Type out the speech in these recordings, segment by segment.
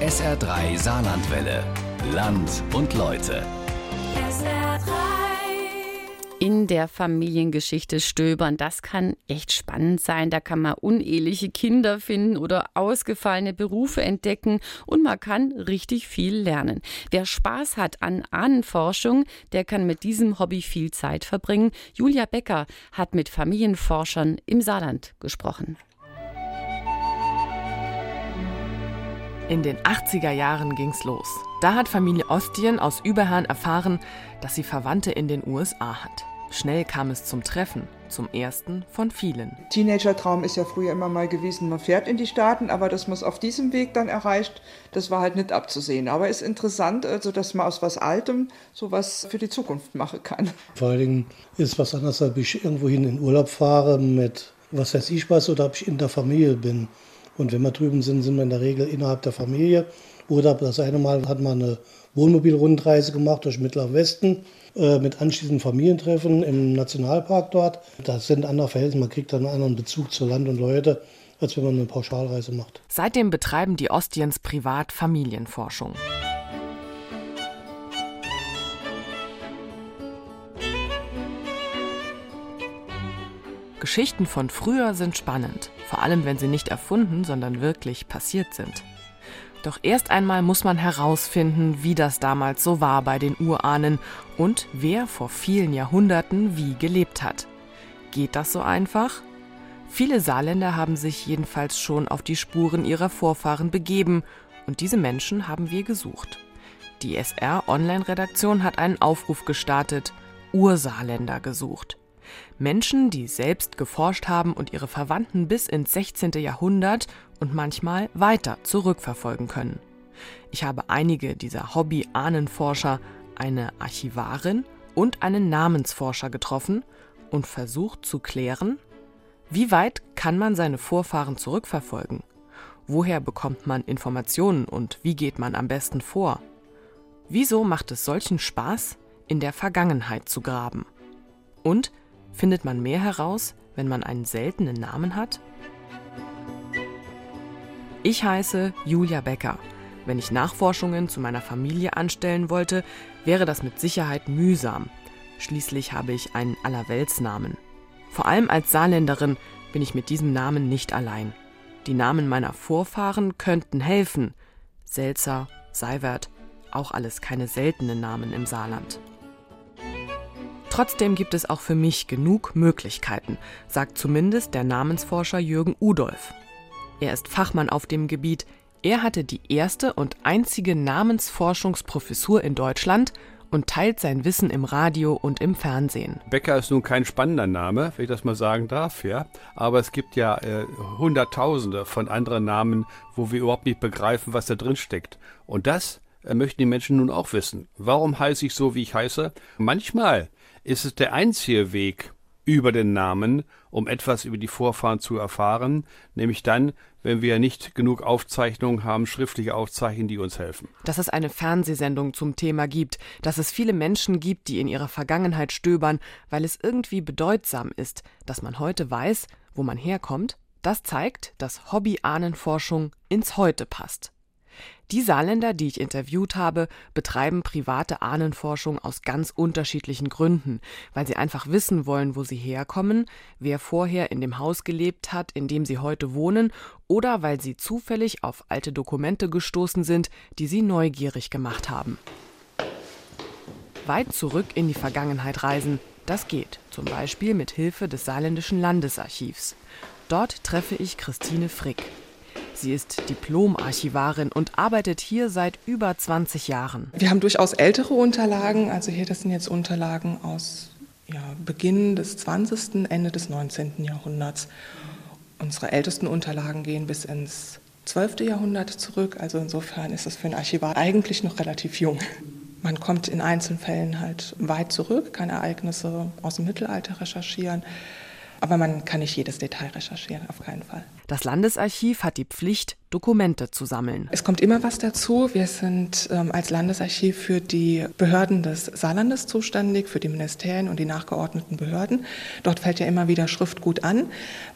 SR3 Saarlandwelle. Land und Leute. In der Familiengeschichte stöbern, das kann echt spannend sein. Da kann man uneheliche Kinder finden oder ausgefallene Berufe entdecken und man kann richtig viel lernen. Wer Spaß hat an Ahnenforschung, der kann mit diesem Hobby viel Zeit verbringen. Julia Becker hat mit Familienforschern im Saarland gesprochen. In den 80er Jahren ging's los. Da hat Familie Ostien aus Überherrn erfahren, dass sie Verwandte in den USA hat. Schnell kam es zum Treffen, zum ersten von vielen. Teenager-Traum ist ja früher immer mal gewesen, man fährt in die Staaten, aber dass man es auf diesem Weg dann erreicht, das war halt nicht abzusehen. Aber es ist interessant, also dass man aus was Altem sowas für die Zukunft machen kann. Vor allen Dingen ist es was anderes, ob ich irgendwohin in Urlaub fahre mit was weiß ich was oder ob ich in der Familie bin. Und wenn wir drüben sind, sind wir in der Regel innerhalb der Familie. Oder das eine Mal hat man eine Wohnmobilrundreise gemacht durch Mittlerer Westen äh, mit anschließendem Familientreffen im Nationalpark dort. Das sind andere Verhältnisse, man kriegt dann einen anderen Bezug zu Land und Leute, als wenn man eine Pauschalreise macht. Seitdem betreiben die Ostiens privat Familienforschung. Geschichten von früher sind spannend, vor allem wenn sie nicht erfunden, sondern wirklich passiert sind. Doch erst einmal muss man herausfinden, wie das damals so war bei den Urahnen und wer vor vielen Jahrhunderten wie gelebt hat. Geht das so einfach? Viele Saarländer haben sich jedenfalls schon auf die Spuren ihrer Vorfahren begeben und diese Menschen haben wir gesucht. Die SR Online-Redaktion hat einen Aufruf gestartet, Ursaarländer gesucht. Menschen, die selbst geforscht haben und ihre Verwandten bis ins 16. Jahrhundert und manchmal weiter zurückverfolgen können. Ich habe einige dieser Hobby-Ahnenforscher, eine Archivarin und einen Namensforscher getroffen und versucht zu klären, wie weit kann man seine Vorfahren zurückverfolgen? Woher bekommt man Informationen und wie geht man am besten vor? Wieso macht es solchen Spaß, in der Vergangenheit zu graben? Und Findet man mehr heraus, wenn man einen seltenen Namen hat? Ich heiße Julia Becker. Wenn ich Nachforschungen zu meiner Familie anstellen wollte, wäre das mit Sicherheit mühsam. Schließlich habe ich einen Allerweltsnamen. Vor allem als Saarländerin bin ich mit diesem Namen nicht allein. Die Namen meiner Vorfahren könnten helfen. Selzer, Seiwert, auch alles keine seltenen Namen im Saarland. Trotzdem gibt es auch für mich genug Möglichkeiten, sagt zumindest der Namensforscher Jürgen Udolf. Er ist Fachmann auf dem Gebiet. Er hatte die erste und einzige Namensforschungsprofessur in Deutschland und teilt sein Wissen im Radio und im Fernsehen. Becker ist nun kein spannender Name, wenn ich das mal sagen darf, ja. Aber es gibt ja äh, Hunderttausende von anderen Namen, wo wir überhaupt nicht begreifen, was da drin steckt. Und das äh, möchten die Menschen nun auch wissen. Warum heiße ich so, wie ich heiße? Manchmal ist es der einzige Weg über den Namen, um etwas über die Vorfahren zu erfahren, nämlich dann, wenn wir nicht genug Aufzeichnungen haben, schriftliche Aufzeichnungen, die uns helfen. Dass es eine Fernsehsendung zum Thema gibt, dass es viele Menschen gibt, die in ihrer Vergangenheit stöbern, weil es irgendwie bedeutsam ist, dass man heute weiß, wo man herkommt, das zeigt, dass Hobby-Ahnenforschung ins Heute passt. Die Saarländer, die ich interviewt habe, betreiben private Ahnenforschung aus ganz unterschiedlichen Gründen, weil sie einfach wissen wollen, wo sie herkommen, wer vorher in dem Haus gelebt hat, in dem sie heute wohnen, oder weil sie zufällig auf alte Dokumente gestoßen sind, die sie neugierig gemacht haben. Weit zurück in die Vergangenheit reisen, das geht, zum Beispiel mit Hilfe des Saarländischen Landesarchivs. Dort treffe ich Christine Frick. Sie ist Diplom-Archivarin und arbeitet hier seit über 20 Jahren. Wir haben durchaus ältere Unterlagen. Also hier, das sind jetzt Unterlagen aus ja, Beginn des 20., Ende des 19. Jahrhunderts. Unsere ältesten Unterlagen gehen bis ins 12. Jahrhundert zurück. Also insofern ist es für einen Archivar eigentlich noch relativ jung. Man kommt in Einzelfällen halt weit zurück, kann Ereignisse aus dem Mittelalter recherchieren. Aber man kann nicht jedes Detail recherchieren, auf keinen Fall. Das Landesarchiv hat die Pflicht, Dokumente zu sammeln. Es kommt immer was dazu. Wir sind ähm, als Landesarchiv für die Behörden des Saarlandes zuständig, für die Ministerien und die nachgeordneten Behörden. Dort fällt ja immer wieder Schriftgut an,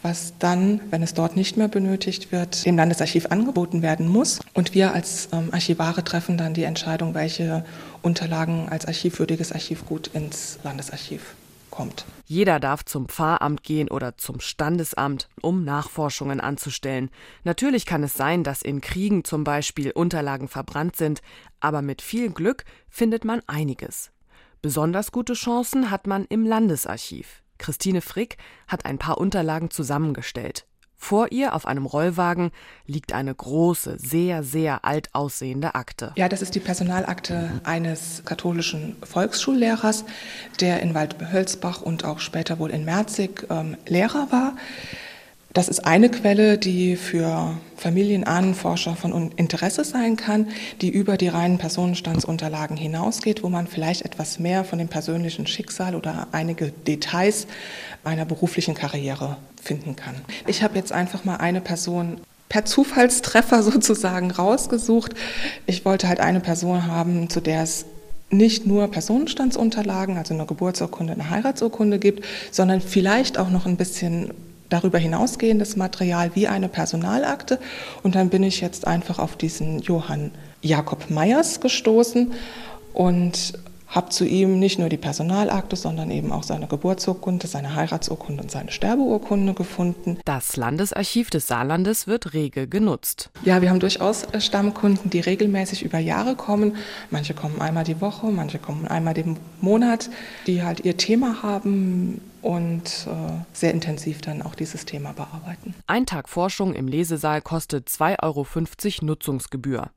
was dann, wenn es dort nicht mehr benötigt wird, dem Landesarchiv angeboten werden muss. Und wir als ähm, Archivare treffen dann die Entscheidung, welche Unterlagen als archivwürdiges Archivgut ins Landesarchiv kommt. Jeder darf zum Pfarramt gehen oder zum Standesamt, um Nachforschungen anzustellen. Natürlich kann es sein, dass in Kriegen zum Beispiel Unterlagen verbrannt sind, aber mit viel Glück findet man einiges. Besonders gute Chancen hat man im Landesarchiv. Christine Frick hat ein paar Unterlagen zusammengestellt. Vor ihr auf einem Rollwagen liegt eine große, sehr, sehr alt aussehende Akte. Ja, das ist die Personalakte eines katholischen Volksschullehrers, der in Waldhölzbach und auch später wohl in Merzig ähm, Lehrer war. Das ist eine Quelle, die für Familienahnenforscher von Interesse sein kann, die über die reinen Personenstandsunterlagen hinausgeht, wo man vielleicht etwas mehr von dem persönlichen Schicksal oder einige Details einer beruflichen Karriere finden kann. Ich habe jetzt einfach mal eine Person per Zufallstreffer sozusagen rausgesucht. Ich wollte halt eine Person haben, zu der es nicht nur Personenstandsunterlagen, also eine Geburtsurkunde, eine Heiratsurkunde gibt, sondern vielleicht auch noch ein bisschen darüber hinausgehendes Material wie eine Personalakte. Und dann bin ich jetzt einfach auf diesen Johann Jakob Meyers gestoßen und habe zu ihm nicht nur die Personalakte, sondern eben auch seine Geburtsurkunde, seine Heiratsurkunde und seine Sterbeurkunde gefunden. Das Landesarchiv des Saarlandes wird rege genutzt. Ja, wir haben durchaus äh, Stammkunden, die regelmäßig über Jahre kommen. Manche kommen einmal die Woche, manche kommen einmal den Monat, die halt ihr Thema haben, und äh, sehr intensiv dann auch dieses Thema bearbeiten. Ein Tag Forschung im Lesesaal kostet 2,50 Euro Nutzungsgebühr.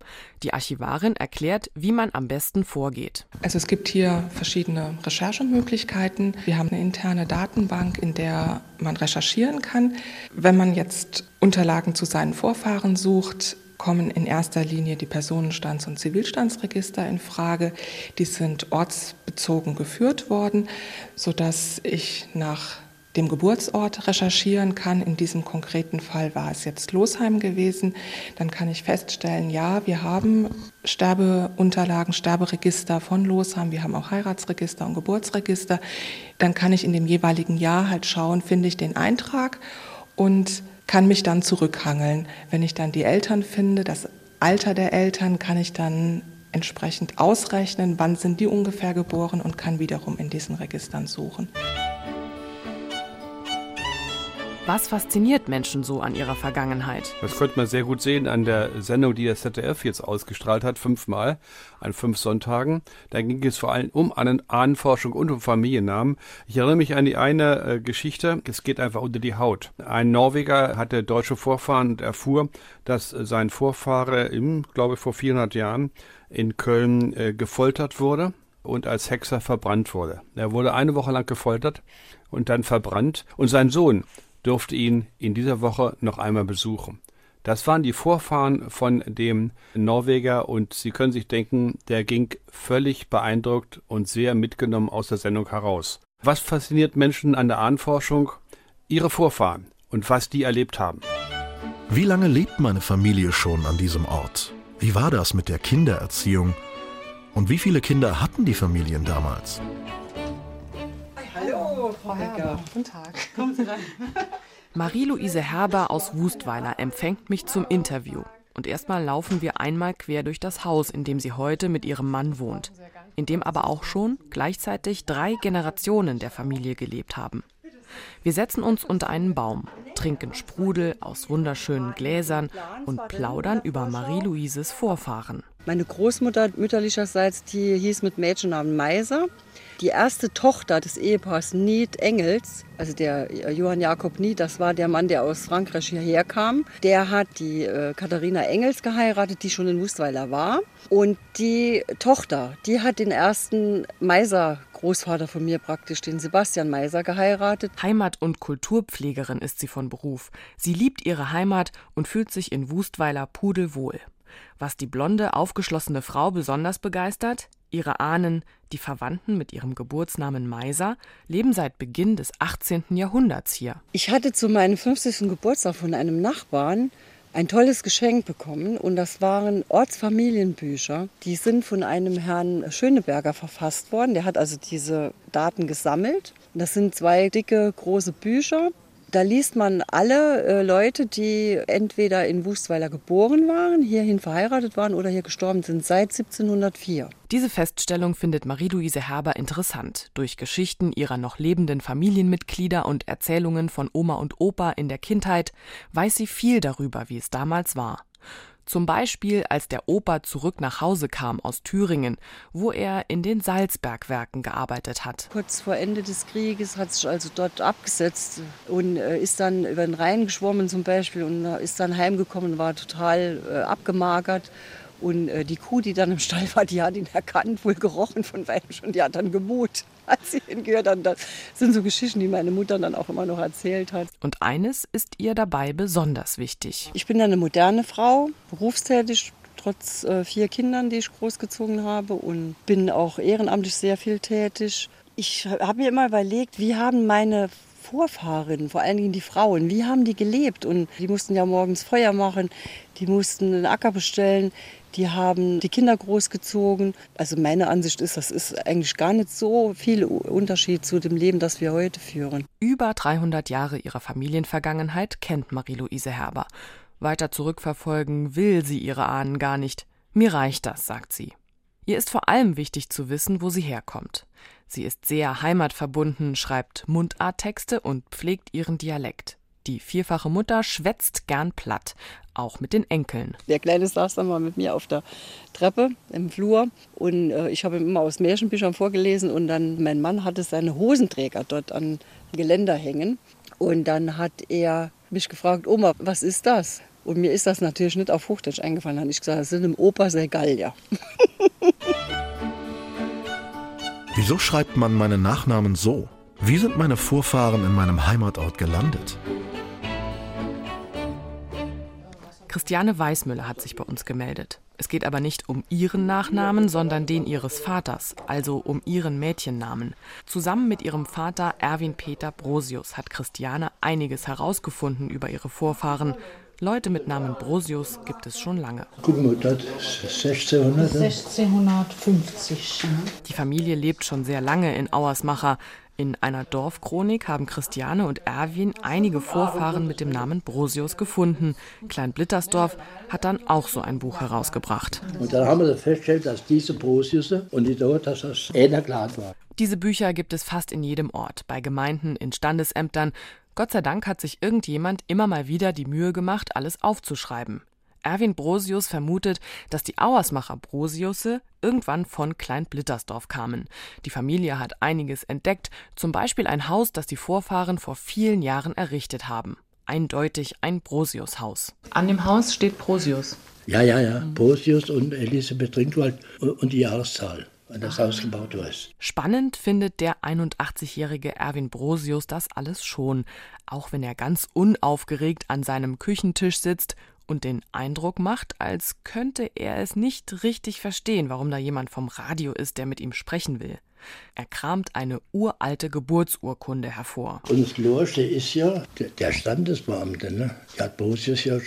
Die Archivarin erklärt, wie man am besten vorgeht. Also es gibt hier verschiedene Recherchemöglichkeiten. Wir haben eine interne Datenbank, in der man recherchieren kann. Wenn man jetzt Unterlagen zu seinen Vorfahren sucht, kommen in erster Linie die Personenstands- und Zivilstandsregister in Frage. Die sind ortsbezogen geführt worden, sodass ich nach dem Geburtsort recherchieren kann. In diesem konkreten Fall war es jetzt Losheim gewesen. Dann kann ich feststellen, ja, wir haben Sterbeunterlagen, Sterberegister von Losheim. Wir haben auch Heiratsregister und Geburtsregister. Dann kann ich in dem jeweiligen Jahr halt schauen, finde ich den Eintrag und kann mich dann zurückhangeln. Wenn ich dann die Eltern finde, das Alter der Eltern, kann ich dann entsprechend ausrechnen, wann sind die ungefähr geboren und kann wiederum in diesen Registern suchen. Was fasziniert Menschen so an ihrer Vergangenheit? Das könnte man sehr gut sehen an der Sendung, die das ZDF jetzt ausgestrahlt hat, fünfmal, an fünf Sonntagen. Da ging es vor allem um Ahnenforschung und um Familiennamen. Ich erinnere mich an die eine äh, Geschichte, es geht einfach unter die Haut. Ein Norweger hatte deutsche Vorfahren und erfuhr, dass sein Vorfahre im, glaube ich, vor 400 Jahren in Köln äh, gefoltert wurde und als Hexer verbrannt wurde. Er wurde eine Woche lang gefoltert und dann verbrannt. Und sein Sohn durfte ihn in dieser Woche noch einmal besuchen. Das waren die Vorfahren von dem Norweger und Sie können sich denken, der ging völlig beeindruckt und sehr mitgenommen aus der Sendung heraus. Was fasziniert Menschen an der Ahnenforschung? Ihre Vorfahren und was die erlebt haben. Wie lange lebt meine Familie schon an diesem Ort? Wie war das mit der Kindererziehung? Und wie viele Kinder hatten die Familien damals? Frau Herber. Guten Tag. Kommen Sie rein. Marie-Louise Herber aus Wustweiler empfängt mich zum Interview. Und erstmal laufen wir einmal quer durch das Haus, in dem sie heute mit ihrem Mann wohnt, in dem aber auch schon gleichzeitig drei Generationen der Familie gelebt haben. Wir setzen uns unter einen Baum, trinken Sprudel aus wunderschönen Gläsern und plaudern über Marie-Louises Vorfahren. Meine Großmutter mütterlicherseits, die hieß mit Mädchennamen Meiser. Die erste Tochter des Ehepaars Nied Engels, also der äh, Johann Jakob Nied, das war der Mann, der aus Frankreich hierher kam. Der hat die äh, Katharina Engels geheiratet, die schon in Wustweiler war. Und die Tochter, die hat den ersten Meiser Großvater von mir praktisch, den Sebastian Meiser, geheiratet. Heimat- und Kulturpflegerin ist sie von Beruf. Sie liebt ihre Heimat und fühlt sich in Wustweiler pudelwohl. Was die blonde, aufgeschlossene Frau besonders begeistert? Ihre Ahnen, die Verwandten mit ihrem Geburtsnamen Meiser, leben seit Beginn des 18. Jahrhunderts hier. Ich hatte zu meinem 50. Geburtstag von einem Nachbarn ein tolles Geschenk bekommen und das waren Ortsfamilienbücher. Die sind von einem Herrn Schöneberger verfasst worden. Der hat also diese Daten gesammelt. Das sind zwei dicke, große Bücher da liest man alle äh, Leute, die entweder in Wustweiler geboren waren, hierhin verheiratet waren oder hier gestorben sind seit 1704. Diese Feststellung findet Marie-Louise Herber interessant. Durch Geschichten ihrer noch lebenden Familienmitglieder und Erzählungen von Oma und Opa in der Kindheit weiß sie viel darüber, wie es damals war. Zum Beispiel, als der Opa zurück nach Hause kam aus Thüringen, wo er in den Salzbergwerken gearbeitet hat. Kurz vor Ende des Krieges hat sich also dort abgesetzt und äh, ist dann über den Rhein geschwommen zum Beispiel und ist dann heimgekommen war total äh, abgemagert. Und äh, die Kuh, die dann im Stall war, die hat ihn erkannt, wohl gerochen von weitem schon, die hat dann gemut ihn gehört hat. Das sind so Geschichten, die meine Mutter dann auch immer noch erzählt hat. Und eines ist ihr dabei besonders wichtig. Ich bin eine moderne Frau, berufstätig, trotz äh, vier Kindern, die ich großgezogen habe und bin auch ehrenamtlich sehr viel tätig. Ich habe mir immer überlegt, wie haben meine Vorfahren, vor allen Dingen die Frauen, wie haben die gelebt? Und die mussten ja morgens Feuer machen, die mussten einen Acker bestellen, die haben die Kinder großgezogen. Also meine Ansicht ist, das ist eigentlich gar nicht so viel Unterschied zu dem Leben, das wir heute führen. Über 300 Jahre ihrer Familienvergangenheit kennt Marie-Louise Herber. Weiter zurückverfolgen will sie ihre Ahnen gar nicht. Mir reicht das, sagt sie. Ihr ist vor allem wichtig zu wissen, wo sie herkommt. Sie ist sehr heimatverbunden, schreibt Mundarttexte und pflegt ihren Dialekt. Die vierfache Mutter schwätzt gern platt, auch mit den Enkeln. Der Kleine saß dann mal mit mir auf der Treppe im Flur und äh, ich habe ihm immer aus Märchenbüchern vorgelesen und dann mein Mann hatte seine Hosenträger dort an Geländer hängen und dann hat er mich gefragt, Oma, was ist das? Und mir ist das natürlich nicht auf Hochdeutsch eingefallen. Dann habe ich gesagt, das sind im Opa Gallier. Wieso schreibt man meinen Nachnamen so? Wie sind meine Vorfahren in meinem Heimatort gelandet? Christiane Weißmüller hat sich bei uns gemeldet. Es geht aber nicht um ihren Nachnamen, sondern den ihres Vaters, also um ihren Mädchennamen. Zusammen mit ihrem Vater Erwin Peter Brosius hat Christiane einiges herausgefunden über ihre Vorfahren. Leute mit Namen Brosius gibt es schon lange. Guck mal, das ist 1600. 1650. Die Familie lebt schon sehr lange in Auersmacher. In einer Dorfchronik haben Christiane und Erwin einige Vorfahren mit dem Namen Brosius gefunden. Klein Blittersdorf hat dann auch so ein Buch herausgebracht. Und dann haben wir festgestellt, dass diese Brosius und die dort, dass das einer klar war. Diese Bücher gibt es fast in jedem Ort, bei Gemeinden, in Standesämtern. Gott sei Dank hat sich irgendjemand immer mal wieder die Mühe gemacht, alles aufzuschreiben. Erwin Brosius vermutet, dass die Auersmacher Brosiusse irgendwann von Klein Blittersdorf kamen. Die Familie hat einiges entdeckt, zum Beispiel ein Haus, das die Vorfahren vor vielen Jahren errichtet haben. Eindeutig ein Brosius-Haus. An dem Haus steht Brosius. Ja, ja, ja. Brosius und Elisabeth Trinkwald und die Jahreszahl wann das Haus gebaut ist. Spannend findet der 81-jährige Erwin Brosius das alles schon, auch wenn er ganz unaufgeregt an seinem Küchentisch sitzt und den Eindruck macht, als könnte er es nicht richtig verstehen, warum da jemand vom Radio ist, der mit ihm sprechen will. Er kramt eine uralte Geburtsurkunde hervor. Und das Lorche ist ja der Standesbeamte, ne? Der hat Brosius ja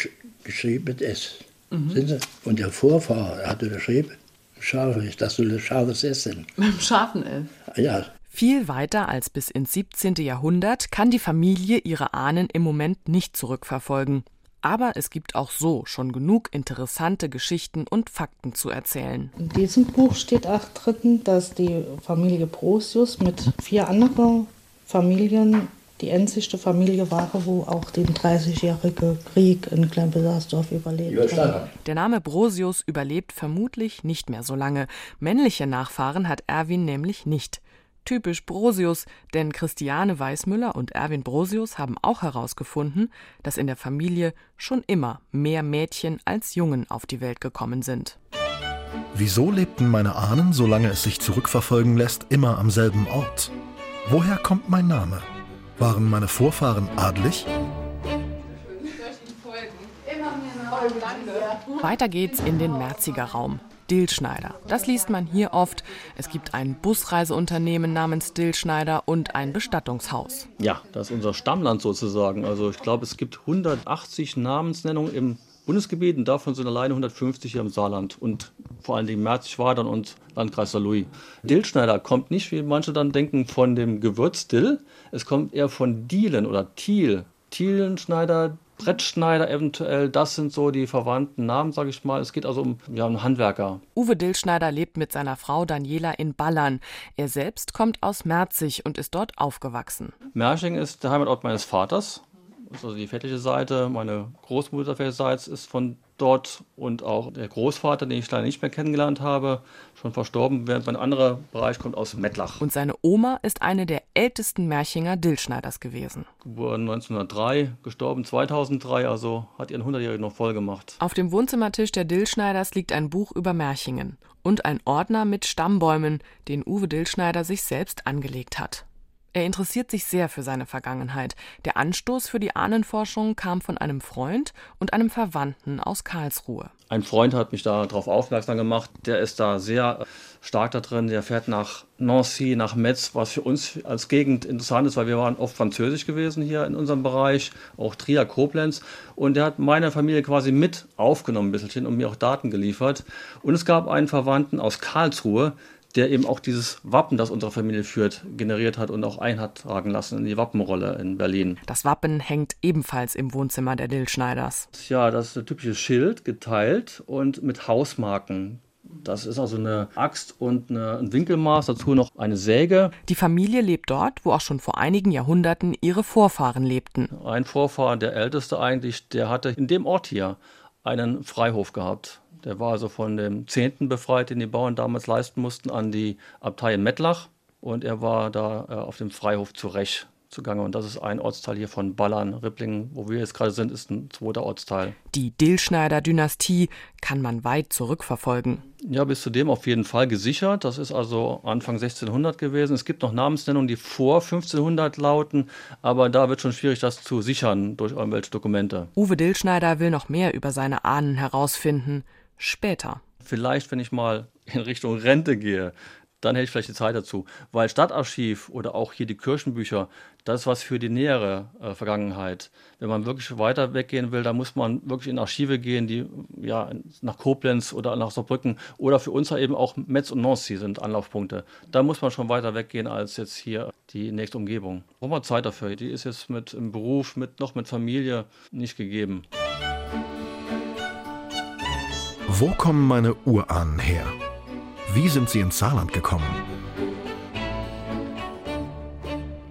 geschrieben mit S. Mhm. Und der Vorfahrer hat unterschrieben, scharf das soll ein scharfes S sein. Mit dem scharfen L? Ja. Viel weiter als bis ins 17. Jahrhundert kann die Familie ihre Ahnen im Moment nicht zurückverfolgen. Aber es gibt auch so schon genug interessante Geschichten und Fakten zu erzählen. In diesem Buch steht auch drin, dass die Familie Brosius mit vier anderen Familien die einzigste Familie war, wo auch den 30-jährigen Krieg in Kleinbesarsdorf überlebt hat. Der Name Brosius überlebt vermutlich nicht mehr so lange. Männliche Nachfahren hat Erwin nämlich nicht. Typisch Brosius, denn Christiane Weißmüller und Erwin Brosius haben auch herausgefunden, dass in der Familie schon immer mehr Mädchen als Jungen auf die Welt gekommen sind. Wieso lebten meine Ahnen, solange es sich zurückverfolgen lässt, immer am selben Ort? Woher kommt mein Name? Waren meine Vorfahren adlig? Weiter geht's in den Merziger Raum. Dillschneider. Das liest man hier oft. Es gibt ein Busreiseunternehmen namens Dillschneider und ein Bestattungshaus. Ja, das ist unser Stammland sozusagen. Also ich glaube, es gibt 180 Namensnennungen im Bundesgebiet und davon sind alleine 150 hier im Saarland und vor allen Dingen Merzig-Wadern und Landkreis Saarlouis. Dillschneider kommt nicht, wie manche dann denken, von dem Gewürz Dill. Es kommt eher von Dielen oder Thiel. Thielenschneider, Brettschneider eventuell, das sind so die verwandten Namen, sage ich mal. Es geht also um ja, einen Handwerker. Uwe Dillschneider lebt mit seiner Frau Daniela in Ballern. Er selbst kommt aus Merzig und ist dort aufgewachsen. Merching ist der Heimatort meines Vaters also die väterliche Seite, meine Großmutter väterlicherseits ist von dort und auch der Großvater, den ich leider nicht mehr kennengelernt habe, schon verstorben, während mein anderer Bereich kommt aus Mettlach. Und seine Oma ist eine der ältesten Märchinger Dillschneiders gewesen. Geboren 1903, gestorben 2003, also hat ihren 100-Jährigen noch voll gemacht. Auf dem Wohnzimmertisch der Dillschneiders liegt ein Buch über Märchingen und ein Ordner mit Stammbäumen, den Uwe Dillschneider sich selbst angelegt hat. Er interessiert sich sehr für seine Vergangenheit. Der Anstoß für die Ahnenforschung kam von einem Freund und einem Verwandten aus Karlsruhe. Ein Freund hat mich darauf aufmerksam gemacht. Der ist da sehr stark da drin. Der fährt nach Nancy, nach Metz, was für uns als Gegend interessant ist, weil wir waren oft französisch gewesen hier in unserem Bereich, auch Trier, Koblenz. Und der hat meine Familie quasi mit aufgenommen ein bisschen und mir auch Daten geliefert. Und es gab einen Verwandten aus Karlsruhe, der eben auch dieses Wappen, das unsere Familie führt, generiert hat und auch eintragen lassen in die Wappenrolle in Berlin. Das Wappen hängt ebenfalls im Wohnzimmer der Dillschneiders. Ja, das ist ein typisches Schild, geteilt und mit Hausmarken. Das ist also eine Axt und eine, ein Winkelmaß, dazu noch eine Säge. Die Familie lebt dort, wo auch schon vor einigen Jahrhunderten ihre Vorfahren lebten. Ein Vorfahr, der älteste eigentlich, der hatte in dem Ort hier einen Freihof gehabt. Der war also von dem Zehnten befreit, den die Bauern damals leisten mussten, an die Abtei in Mettlach. Und er war da äh, auf dem Freihof zu Rech zugange. Und das ist ein Ortsteil hier von Ballern. Ripplingen, wo wir jetzt gerade sind, ist ein zweiter Ortsteil. Die Dillschneider-Dynastie kann man weit zurückverfolgen. Ja, bis zu dem auf jeden Fall gesichert. Das ist also Anfang 1600 gewesen. Es gibt noch Namensnennungen, die vor 1500 lauten, aber da wird schon schwierig, das zu sichern durch irgendwelche Dokumente. Uwe Dillschneider will noch mehr über seine Ahnen herausfinden später. Vielleicht, wenn ich mal in Richtung Rente gehe, dann hätte ich vielleicht die Zeit dazu. Weil Stadtarchiv oder auch hier die Kirchenbücher, das ist was für die nähere äh, Vergangenheit. Wenn man wirklich weiter weggehen will, dann muss man wirklich in Archive gehen, die ja nach Koblenz oder nach Saarbrücken oder für uns eben auch Metz und Nancy sind Anlaufpunkte. Da muss man schon weiter weggehen als jetzt hier die nächste Umgebung. Braucht man Zeit dafür. Die ist jetzt mit im Beruf, mit, noch mit Familie nicht gegeben. Wo kommen meine Urahnen her? Wie sind sie ins Saarland gekommen?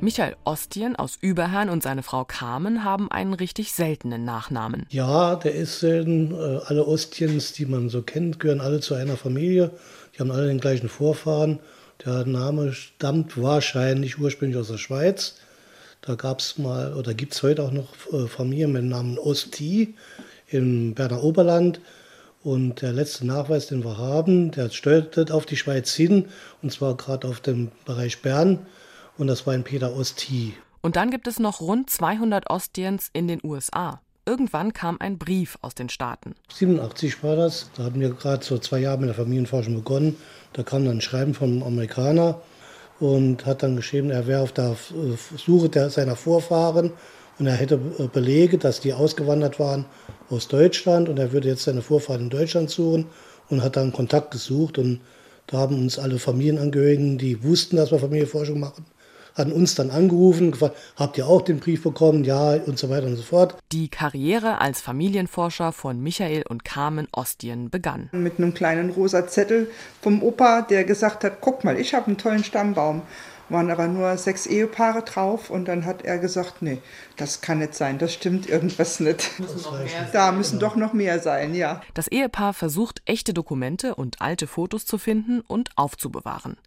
Michael Ostien aus Überherrn und seine Frau Carmen haben einen richtig seltenen Nachnamen. Ja, der ist selten. Äh, alle Ostiens, die man so kennt, gehören alle zu einer Familie. Die haben alle den gleichen Vorfahren. Der Name stammt wahrscheinlich ursprünglich aus der Schweiz. Da gab es mal oder gibt es heute auch noch äh, Familien mit dem Namen Osti im Berner Oberland. Und der letzte Nachweis, den wir haben, der steuert auf die Schweiz hin, und zwar gerade auf dem Bereich Bern. Und das war ein Peter Osti. Und dann gibt es noch rund 200 Ostiens in den USA. Irgendwann kam ein Brief aus den Staaten. 87 war das. Da hatten wir gerade so zwei Jahre mit der Familienforschung begonnen. Da kam dann ein Schreiben vom Amerikaner und hat dann geschrieben, er wäre auf der Suche seiner Vorfahren und er hätte Belege, dass die ausgewandert waren aus Deutschland und er würde jetzt seine Vorfahren in Deutschland suchen und hat dann Kontakt gesucht und da haben uns alle Familienangehörigen, die wussten, dass wir Familienforschung machen, hatten uns dann angerufen, gefragt, habt ihr auch den Brief bekommen? Ja, und so weiter und so fort. Die Karriere als Familienforscher von Michael und Carmen Ostien begann. Mit einem kleinen rosa Zettel vom Opa, der gesagt hat, guck mal, ich habe einen tollen Stammbaum waren aber nur sechs Ehepaare drauf und dann hat er gesagt, nee, das kann nicht sein, das stimmt irgendwas nicht. Da müssen doch noch mehr sein, ja. Das Ehepaar versucht, echte Dokumente und alte Fotos zu finden und aufzubewahren.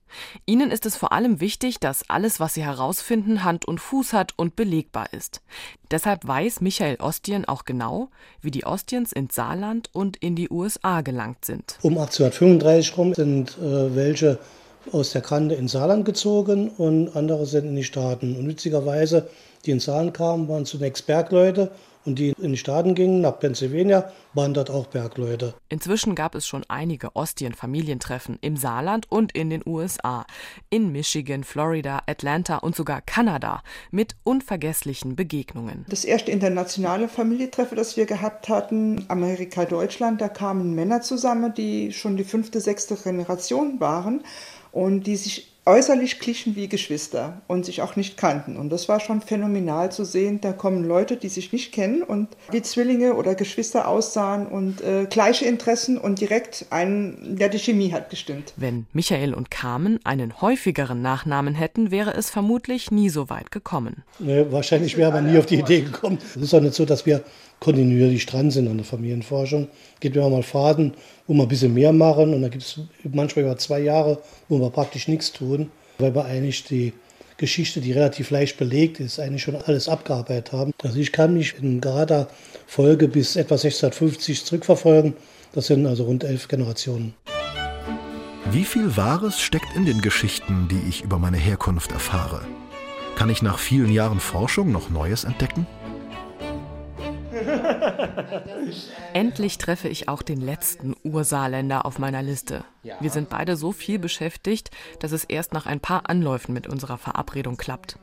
Ihnen ist es vor allem wichtig, dass alles, was sie herausfinden, Hand und Fuß hat und belegbar ist. Deshalb weiß Michael Ostien auch genau, wie die Ostiens ins Saarland und in die USA gelangt sind. Um 1835 rum sind äh, welche aus der Kante ins Saarland gezogen und andere sind in die Staaten. Und witzigerweise, die ins Saarland kamen, waren zunächst Bergleute und die in die Staaten gingen, nach Pennsylvania, waren dort auch Bergleute. Inzwischen gab es schon einige Ostien-Familientreffen im Saarland und in den USA, in Michigan, Florida, Atlanta und sogar Kanada mit unvergesslichen Begegnungen. Das erste internationale Familientreffen, das wir gehabt hatten, Amerika, Deutschland, da kamen Männer zusammen, die schon die fünfte, sechste Generation waren und die sich äußerlich glichen wie Geschwister und sich auch nicht kannten. Und das war schon phänomenal zu sehen. Da kommen Leute, die sich nicht kennen und wie Zwillinge oder Geschwister aussahen und äh, gleiche Interessen und direkt einen, ja, die Chemie hat gestimmt. Wenn Michael und Carmen einen häufigeren Nachnamen hätten, wäre es vermutlich nie so weit gekommen. Nee, wahrscheinlich wäre man nie auf die Idee gekommen. Es ist auch nicht so, dass wir kontinuierlich dran sind an der Familienforschung. Geht immer mal Faden, wo wir ein bisschen mehr machen und da gibt es manchmal über zwei Jahre, wo wir praktisch nichts tun, weil wir eigentlich die Geschichte, die relativ leicht belegt ist, eigentlich schon alles abgearbeitet haben. Also ich kann mich in gerader Folge bis etwa 1650 zurückverfolgen. Das sind also rund elf Generationen. Wie viel Wahres steckt in den Geschichten, die ich über meine Herkunft erfahre? Kann ich nach vielen Jahren Forschung noch Neues entdecken? Endlich treffe ich auch den letzten Ursaarländer auf meiner Liste. Wir sind beide so viel beschäftigt, dass es erst nach ein paar Anläufen mit unserer Verabredung klappt.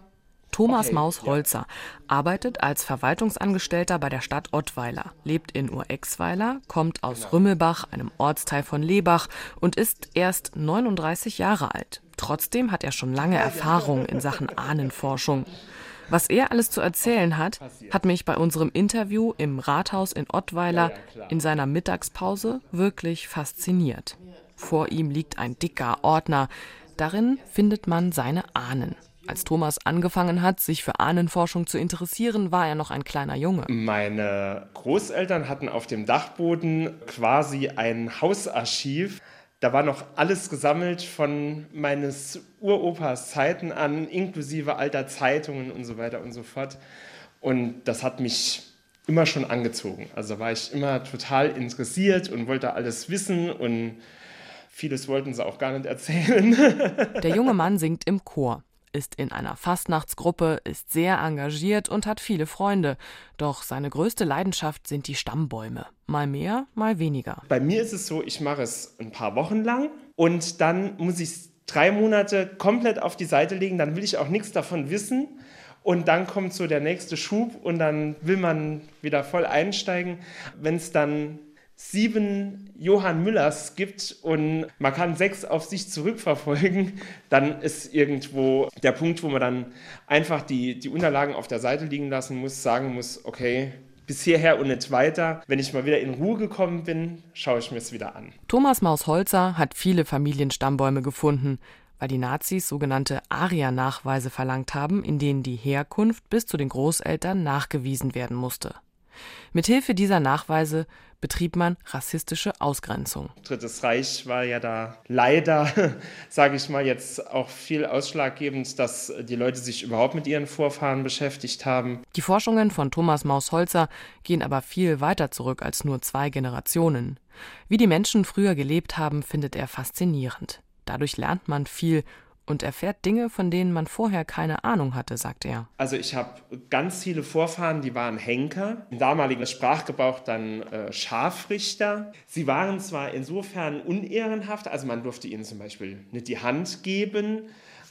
Thomas okay, Maus Holzer ja. arbeitet als Verwaltungsangestellter bei der Stadt Ottweiler, lebt in Urexweiler, kommt aus genau. Rümmelbach, einem Ortsteil von Lebach und ist erst 39 Jahre alt. Trotzdem hat er schon lange Erfahrung in Sachen Ahnenforschung. Was er alles zu erzählen hat, hat mich bei unserem Interview im Rathaus in Ottweiler in seiner Mittagspause wirklich fasziniert. Vor ihm liegt ein dicker Ordner. Darin findet man seine Ahnen. Als Thomas angefangen hat, sich für Ahnenforschung zu interessieren, war er noch ein kleiner Junge. Meine Großeltern hatten auf dem Dachboden quasi ein Hausarchiv da war noch alles gesammelt von meines Uropas Zeiten an, inklusive alter Zeitungen und so weiter und so fort. Und das hat mich immer schon angezogen. Also war ich immer total interessiert und wollte alles wissen und vieles wollten sie auch gar nicht erzählen. Der junge Mann singt im Chor ist in einer Fastnachtsgruppe, ist sehr engagiert und hat viele Freunde. Doch seine größte Leidenschaft sind die Stammbäume. Mal mehr, mal weniger. Bei mir ist es so, ich mache es ein paar Wochen lang und dann muss ich es drei Monate komplett auf die Seite legen. Dann will ich auch nichts davon wissen. Und dann kommt so der nächste Schub und dann will man wieder voll einsteigen. Wenn es dann sieben Johann Müllers gibt und man kann sechs auf sich zurückverfolgen, dann ist irgendwo der Punkt, wo man dann einfach die, die Unterlagen auf der Seite liegen lassen muss, sagen muss, okay, bis hierher und nicht weiter. Wenn ich mal wieder in Ruhe gekommen bin, schaue ich mir es wieder an. Thomas Maus-Holzer hat viele Familienstammbäume gefunden, weil die Nazis sogenannte Aria-Nachweise verlangt haben, in denen die Herkunft bis zu den Großeltern nachgewiesen werden musste. Mithilfe dieser Nachweise betrieb man rassistische Ausgrenzung. Drittes Reich war ja da leider, sage ich mal, jetzt auch viel ausschlaggebend, dass die Leute sich überhaupt mit ihren Vorfahren beschäftigt haben. Die Forschungen von Thomas Maus-Holzer gehen aber viel weiter zurück als nur zwei Generationen. Wie die Menschen früher gelebt haben, findet er faszinierend. Dadurch lernt man viel und erfährt Dinge, von denen man vorher keine Ahnung hatte, sagt er. Also ich habe ganz viele Vorfahren, die waren Henker, im damaligen Sprachgebrauch dann äh, Scharfrichter. Sie waren zwar insofern unehrenhaft, also man durfte ihnen zum Beispiel nicht die Hand geben,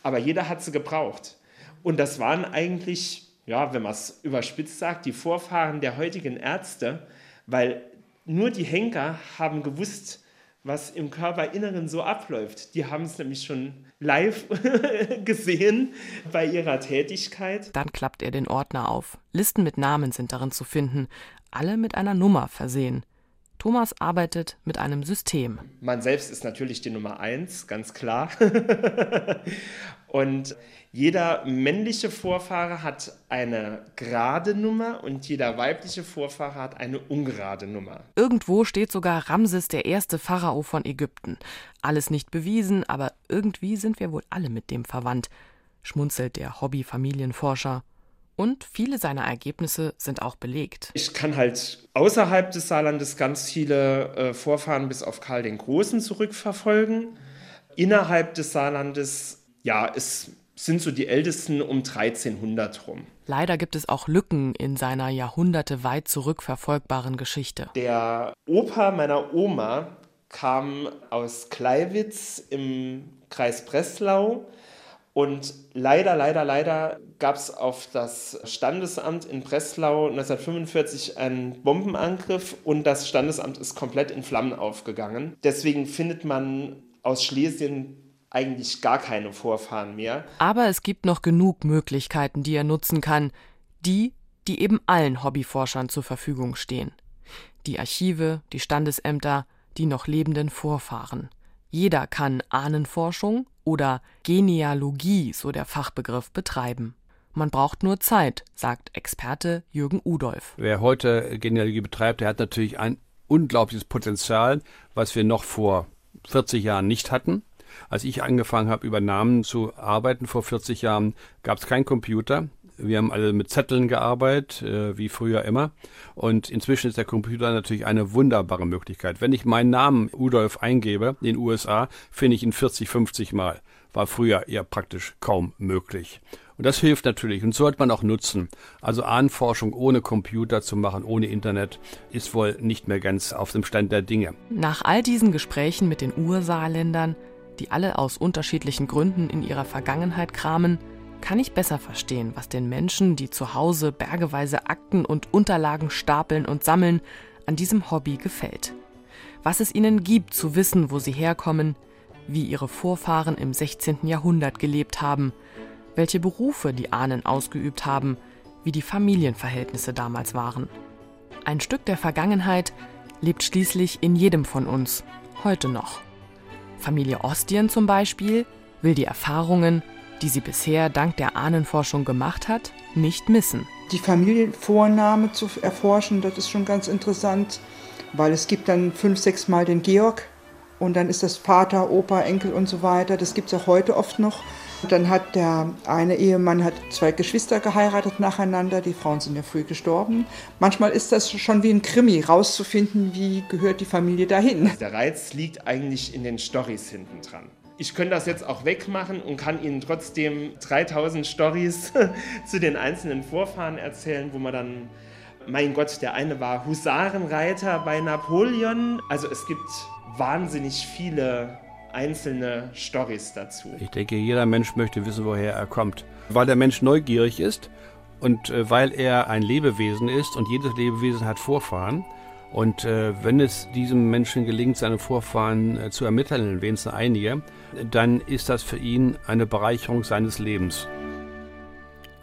aber jeder hat sie gebraucht. Und das waren eigentlich, ja, wenn man es überspitzt sagt, die Vorfahren der heutigen Ärzte, weil nur die Henker haben gewusst, was im Körperinneren so abläuft. Die haben es nämlich schon live gesehen bei ihrer Tätigkeit. Dann klappt er den Ordner auf. Listen mit Namen sind darin zu finden, alle mit einer Nummer versehen. Thomas arbeitet mit einem System. Man selbst ist natürlich die Nummer eins, ganz klar. und jeder männliche Vorfahre hat eine gerade Nummer und jeder weibliche Vorfahre hat eine ungerade Nummer. Irgendwo steht sogar Ramses der erste Pharao von Ägypten. Alles nicht bewiesen, aber irgendwie sind wir wohl alle mit dem verwandt, schmunzelt der Hobby-Familienforscher. Und viele seiner Ergebnisse sind auch belegt. Ich kann halt außerhalb des Saarlandes ganz viele äh, Vorfahren bis auf Karl den Großen zurückverfolgen. Innerhalb des Saarlandes, ja, ist sind so die ältesten um 1300 rum. Leider gibt es auch Lücken in seiner Jahrhunderte weit zurückverfolgbaren Geschichte. Der Opa meiner Oma kam aus Kleiwitz im Kreis Breslau. Und leider, leider, leider gab es auf das Standesamt in Breslau 1945 einen Bombenangriff und das Standesamt ist komplett in Flammen aufgegangen. Deswegen findet man aus Schlesien eigentlich gar keine Vorfahren mehr. Aber es gibt noch genug Möglichkeiten, die er nutzen kann. Die, die eben allen Hobbyforschern zur Verfügung stehen. Die Archive, die Standesämter, die noch lebenden Vorfahren. Jeder kann Ahnenforschung oder Genealogie, so der Fachbegriff, betreiben. Man braucht nur Zeit, sagt Experte Jürgen Udolf. Wer heute Genealogie betreibt, der hat natürlich ein unglaubliches Potenzial, was wir noch vor 40 Jahren nicht hatten. Als ich angefangen habe, über Namen zu arbeiten vor 40 Jahren, gab es keinen Computer. Wir haben alle mit Zetteln gearbeitet, äh, wie früher immer. Und inzwischen ist der Computer natürlich eine wunderbare Möglichkeit. Wenn ich meinen Namen Udolf eingebe in den USA, finde ich ihn 40, 50 Mal. War früher eher praktisch kaum möglich. Und das hilft natürlich und sollte man auch nutzen. Also Ahnenforschung ohne Computer zu machen, ohne Internet, ist wohl nicht mehr ganz auf dem Stand der Dinge. Nach all diesen Gesprächen mit den Ursaarländern, die alle aus unterschiedlichen Gründen in ihrer Vergangenheit kramen, kann ich besser verstehen, was den Menschen, die zu Hause bergeweise Akten und Unterlagen stapeln und sammeln, an diesem Hobby gefällt. Was es ihnen gibt, zu wissen, wo sie herkommen, wie ihre Vorfahren im 16. Jahrhundert gelebt haben, welche Berufe die Ahnen ausgeübt haben, wie die Familienverhältnisse damals waren. Ein Stück der Vergangenheit lebt schließlich in jedem von uns, heute noch. Familie Ostien zum Beispiel will die Erfahrungen, die sie bisher dank der Ahnenforschung gemacht hat, nicht missen. Die Familienvorname zu erforschen, das ist schon ganz interessant, weil es gibt dann fünf, sechs Mal den Georg und dann ist das Vater, Opa, Enkel und so weiter. Das gibt es auch heute oft noch. Dann hat der eine Ehemann hat zwei Geschwister geheiratet nacheinander. Die Frauen sind ja früh gestorben. Manchmal ist das schon wie ein Krimi, rauszufinden, wie gehört die Familie dahin. Der Reiz liegt eigentlich in den Stories hinten dran. Ich könnte das jetzt auch wegmachen und kann Ihnen trotzdem 3000 Stories zu den einzelnen Vorfahren erzählen, wo man dann, mein Gott, der eine war Husarenreiter bei Napoleon. Also es gibt wahnsinnig viele einzelne Stories dazu. Ich denke, jeder Mensch möchte wissen, woher er kommt. Weil der Mensch neugierig ist und äh, weil er ein Lebewesen ist und jedes Lebewesen hat Vorfahren. Und äh, wenn es diesem Menschen gelingt, seine Vorfahren äh, zu ermitteln, wenigstens einige, dann ist das für ihn eine Bereicherung seines Lebens.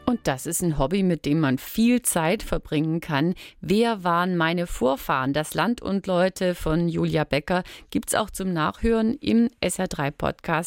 Und das ist ein Hobby, mit dem man viel Zeit verbringen kann. Wer waren meine Vorfahren? Das Land und Leute von Julia Becker gibt es auch zum Nachhören im SR3 Podcast